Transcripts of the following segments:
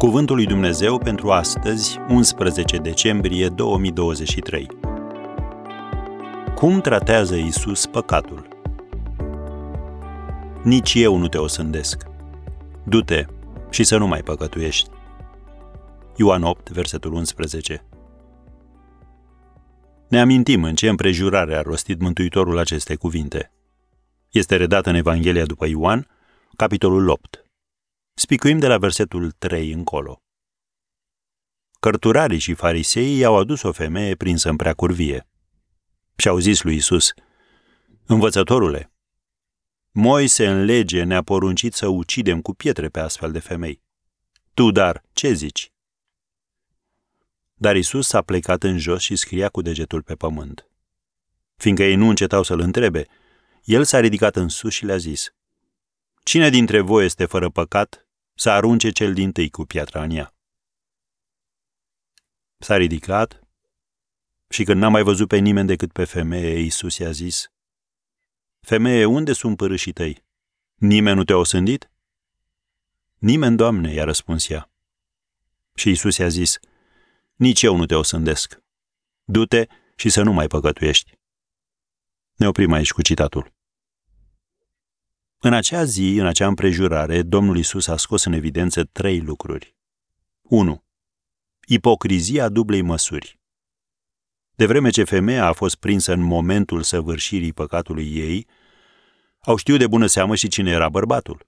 Cuvântul lui Dumnezeu pentru astăzi, 11 decembrie 2023. Cum tratează Isus păcatul? Nici eu nu te osândesc. Du-te și să nu mai păcătuiești. Ioan 8, versetul 11. Ne amintim în ce împrejurare a rostit Mântuitorul aceste cuvinte. Este redat în Evanghelia după Ioan, capitolul 8. Spicuim de la versetul 3 încolo. Cărturarii și fariseii i-au adus o femeie prinsă în prea curvie. Și-au zis lui Isus, Învățătorule, Moise în lege ne-a poruncit să ucidem cu pietre pe astfel de femei. Tu, dar, ce zici? Dar Isus s-a plecat în jos și scria cu degetul pe pământ. Fiindcă ei nu încetau să-l întrebe, el s-a ridicat în sus și le-a zis, Cine dintre voi este fără păcat, să arunce cel din tâi cu piatra în ea. S-a ridicat și când n-a mai văzut pe nimeni decât pe femeie, Iisus i-a zis, Femeie, unde sunt părâșii tăi? Nimeni nu te-a osândit? Nimeni, Doamne, i-a răspuns ea. Și Iisus i-a zis, Nici eu nu te osândesc. Du-te și să nu mai păcătuiești. Ne oprim aici cu citatul. În acea zi, în acea împrejurare, Domnul Isus a scos în evidență trei lucruri. 1. Ipocrizia dublei măsuri. De vreme ce femeia a fost prinsă în momentul săvârșirii păcatului ei, au știut de bună seamă și cine era bărbatul.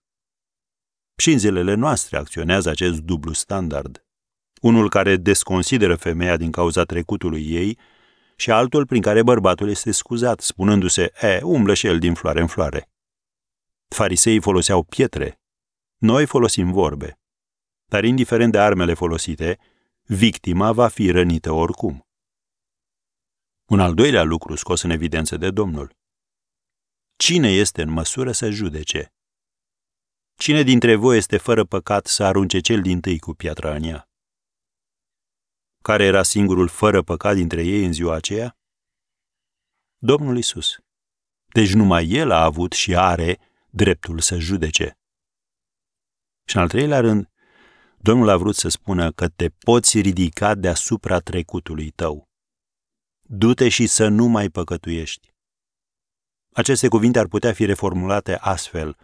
Și în zilele noastre acționează acest dublu standard. Unul care desconsideră femeia din cauza trecutului ei și altul prin care bărbatul este scuzat, spunându-se, e, umblă și el din floare în floare. Fariseii foloseau pietre, noi folosim vorbe. Dar indiferent de armele folosite, victima va fi rănită oricum. Un al doilea lucru scos în evidență de Domnul. Cine este în măsură să judece? Cine dintre voi este fără păcat să arunce cel din tâi cu piatra în ea? Care era singurul fără păcat dintre ei în ziua aceea? Domnul Isus. Deci numai El a avut și are dreptul să judece. Și în al treilea rând, Domnul a vrut să spună că te poți ridica deasupra trecutului tău. Du-te și să nu mai păcătuiești. Aceste cuvinte ar putea fi reformulate astfel.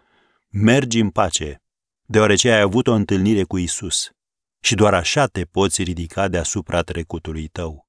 Mergi în pace, deoarece ai avut o întâlnire cu Isus și doar așa te poți ridica deasupra trecutului tău.